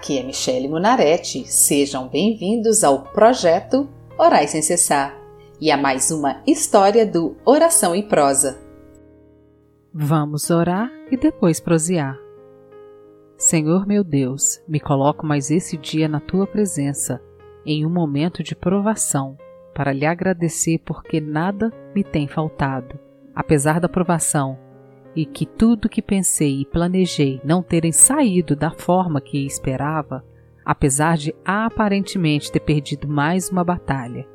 Aqui é Michele Munarete. Sejam bem-vindos ao projeto Orai Sem Cessar e a mais uma história do Oração em Prosa. Vamos orar e depois prosear. Senhor meu Deus, me coloco mais esse dia na tua presença, em um momento de provação, para lhe agradecer porque nada me tem faltado. Apesar da provação, e que tudo que pensei e planejei não terem saído da forma que esperava, apesar de aparentemente ter perdido mais uma batalha.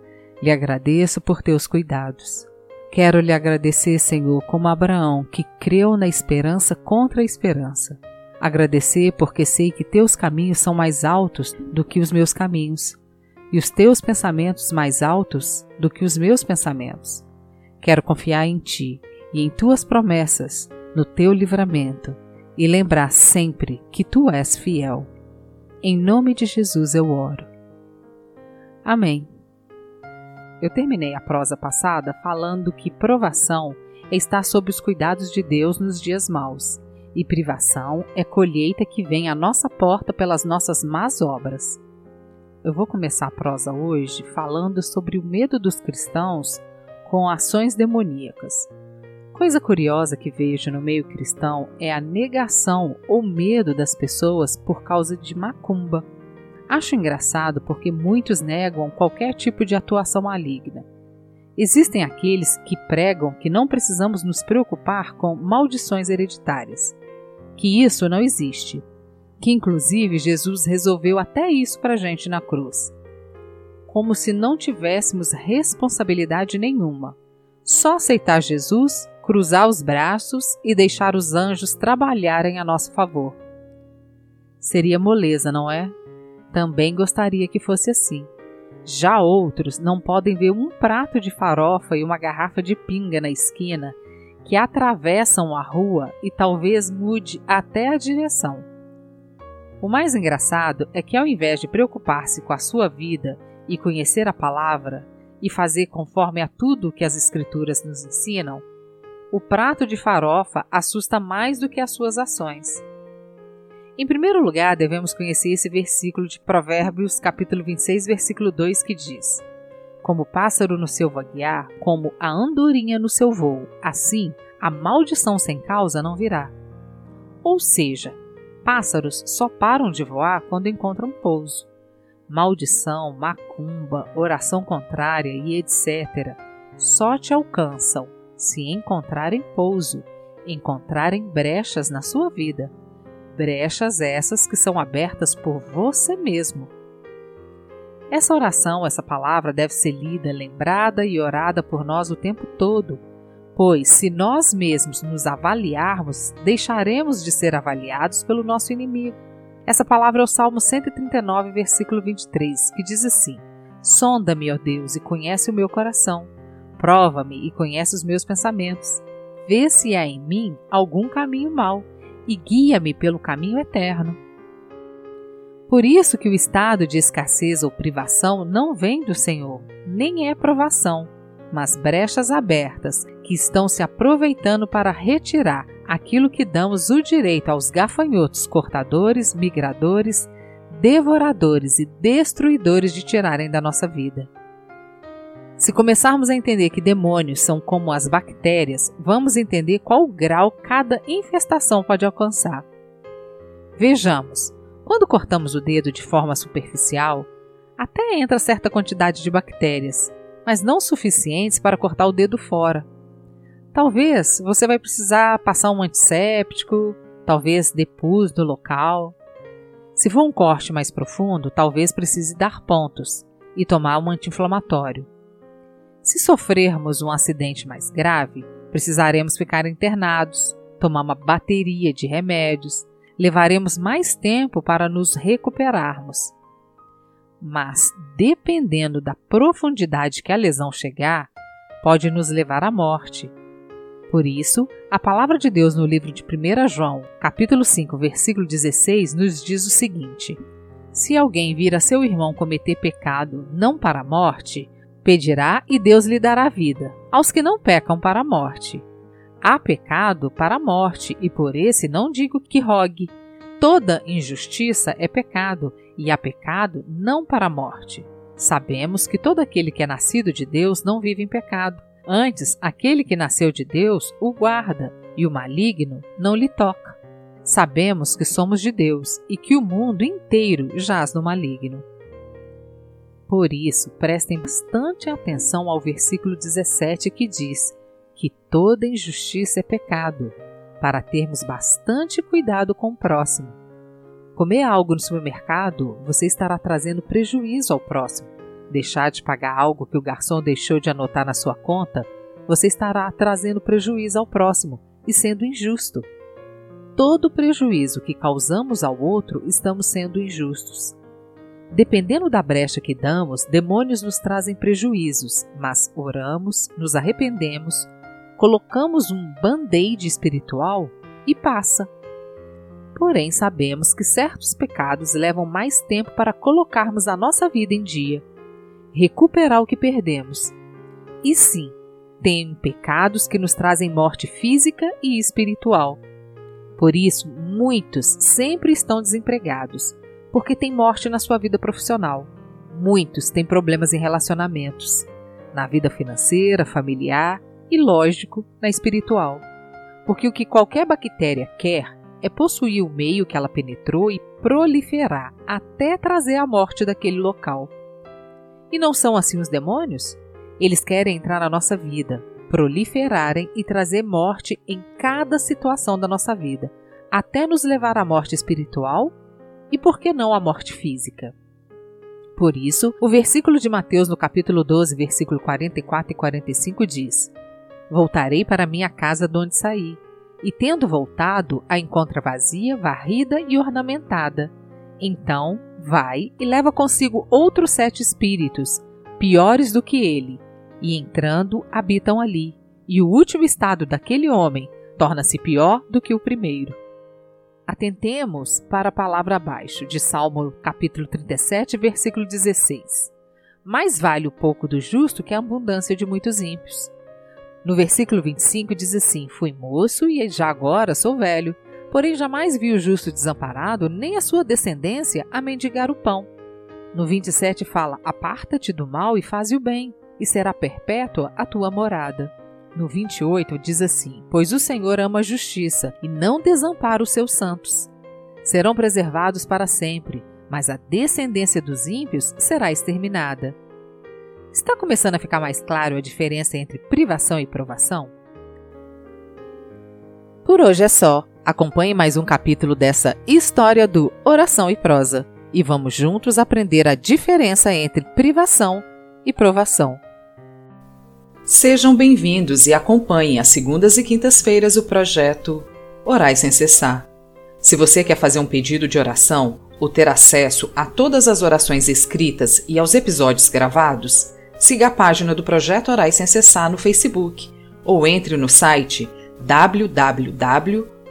Lhe agradeço por teus cuidados. Quero lhe agradecer, Senhor, como Abraão, que creu na esperança contra a esperança. Agradecer porque sei que teus caminhos são mais altos do que os meus caminhos, e os teus pensamentos mais altos do que os meus pensamentos. Quero confiar em ti e em tuas promessas, no teu livramento, e lembrar sempre que tu és fiel. Em nome de Jesus eu oro. Amém. Eu terminei a prosa passada falando que provação é estar sob os cuidados de Deus nos dias maus, e privação é colheita que vem à nossa porta pelas nossas más obras. Eu vou começar a prosa hoje falando sobre o medo dos cristãos com ações demoníacas. Coisa curiosa que vejo no meio cristão é a negação ou medo das pessoas por causa de macumba. Acho engraçado porque muitos negam qualquer tipo de atuação maligna. Existem aqueles que pregam que não precisamos nos preocupar com maldições hereditárias, que isso não existe, que inclusive Jesus resolveu até isso para a gente na cruz. Como se não tivéssemos responsabilidade nenhuma. Só aceitar Jesus cruzar os braços e deixar os anjos trabalharem a nosso favor. Seria moleza, não é? Também gostaria que fosse assim. Já outros não podem ver um prato de farofa e uma garrafa de pinga na esquina que atravessam a rua e talvez mude até a direção. O mais engraçado é que, ao invés de preocupar-se com a sua vida e conhecer a palavra e fazer conforme a tudo que as Escrituras nos ensinam, o prato de farofa assusta mais do que as suas ações. Em primeiro lugar, devemos conhecer esse versículo de Provérbios, capítulo 26, versículo 2, que diz: Como o pássaro no seu vaguear, como a andorinha no seu voo, assim a maldição sem causa não virá. Ou seja, pássaros só param de voar quando encontram pouso. Maldição, macumba, oração contrária e etc. só te alcançam se encontrarem pouso, encontrarem brechas na sua vida. Brechas essas que são abertas por você mesmo. Essa oração, essa palavra deve ser lida, lembrada e orada por nós o tempo todo, pois se nós mesmos nos avaliarmos, deixaremos de ser avaliados pelo nosso inimigo. Essa palavra é o Salmo 139, versículo 23, que diz assim: Sonda-me, ó Deus, e conhece o meu coração Prova-me e conhece os meus pensamentos. Vê se há em mim algum caminho mau e guia-me pelo caminho eterno. Por isso que o estado de escassez ou privação não vem do Senhor, nem é provação, mas brechas abertas que estão se aproveitando para retirar aquilo que damos o direito aos gafanhotos cortadores, migradores, devoradores e destruidores de tirarem da nossa vida. Se começarmos a entender que demônios são como as bactérias, vamos entender qual grau cada infestação pode alcançar. Vejamos, quando cortamos o dedo de forma superficial, até entra certa quantidade de bactérias, mas não suficientes para cortar o dedo fora. Talvez você vai precisar passar um antisséptico, talvez depus no local. Se for um corte mais profundo, talvez precise dar pontos e tomar um anti-inflamatório. Se sofrermos um acidente mais grave, precisaremos ficar internados, tomar uma bateria de remédios, levaremos mais tempo para nos recuperarmos. Mas, dependendo da profundidade que a lesão chegar, pode nos levar à morte. Por isso, a palavra de Deus no livro de 1 João, capítulo 5, versículo 16, nos diz o seguinte: Se alguém vir a seu irmão cometer pecado não para a morte, Pedirá e Deus lhe dará vida, aos que não pecam para a morte. Há pecado para a morte, e por esse não digo que rogue, Toda injustiça é pecado, e há pecado não para a morte. Sabemos que todo aquele que é nascido de Deus não vive em pecado. Antes, aquele que nasceu de Deus o guarda, e o maligno não lhe toca. Sabemos que somos de Deus e que o mundo inteiro jaz no maligno. Por isso, prestem bastante atenção ao versículo 17 que diz que toda injustiça é pecado, para termos bastante cuidado com o próximo. Comer algo no supermercado, você estará trazendo prejuízo ao próximo. Deixar de pagar algo que o garçom deixou de anotar na sua conta, você estará trazendo prejuízo ao próximo e sendo injusto. Todo prejuízo que causamos ao outro, estamos sendo injustos. Dependendo da brecha que damos, demônios nos trazem prejuízos, mas oramos, nos arrependemos, colocamos um band-aid espiritual e passa. Porém, sabemos que certos pecados levam mais tempo para colocarmos a nossa vida em dia, recuperar o que perdemos. E sim, tem pecados que nos trazem morte física e espiritual. Por isso, muitos sempre estão desempregados, porque tem morte na sua vida profissional. Muitos têm problemas em relacionamentos, na vida financeira, familiar e, lógico, na espiritual. Porque o que qualquer bactéria quer é possuir o meio que ela penetrou e proliferar até trazer a morte daquele local. E não são assim os demônios? Eles querem entrar na nossa vida, proliferarem e trazer morte em cada situação da nossa vida, até nos levar à morte espiritual e, por que não, à morte física. Por isso, o versículo de Mateus, no capítulo 12, versículo 44 e 45 diz: Voltarei para minha casa de onde saí, e tendo voltado, a encontra vazia, varrida e ornamentada. Então, vai e leva consigo outros sete espíritos, piores do que ele, e entrando habitam ali, e o último estado daquele homem torna-se pior do que o primeiro. Atentemos para a palavra abaixo, de Salmo capítulo 37, versículo 16. Mais vale o pouco do justo que a abundância de muitos ímpios. No versículo 25 diz assim: Fui moço e já agora sou velho, porém jamais vi o justo desamparado, nem a sua descendência a mendigar o pão. No 27 fala: Aparta-te do mal e faze o bem, e será perpétua a tua morada. No 28 diz assim: Pois o Senhor ama a justiça e não desampara os seus santos. Serão preservados para sempre, mas a descendência dos ímpios será exterminada. Está começando a ficar mais claro a diferença entre privação e provação? Por hoje é só. Acompanhe mais um capítulo dessa história do Oração e Prosa e vamos juntos aprender a diferença entre privação e provação. Sejam bem-vindos e acompanhem às segundas e quintas-feiras o projeto Orais sem cessar. Se você quer fazer um pedido de oração ou ter acesso a todas as orações escritas e aos episódios gravados, siga a página do Projeto Orais Sem Cessar no Facebook ou entre no site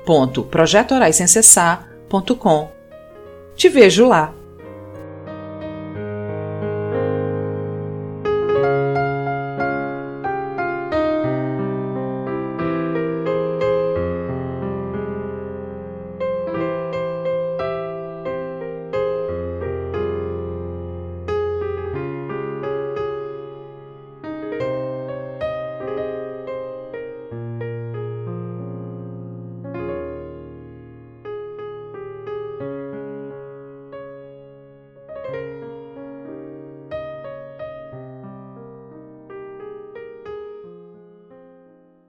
www.projetoraissemcessar.com. Te vejo lá!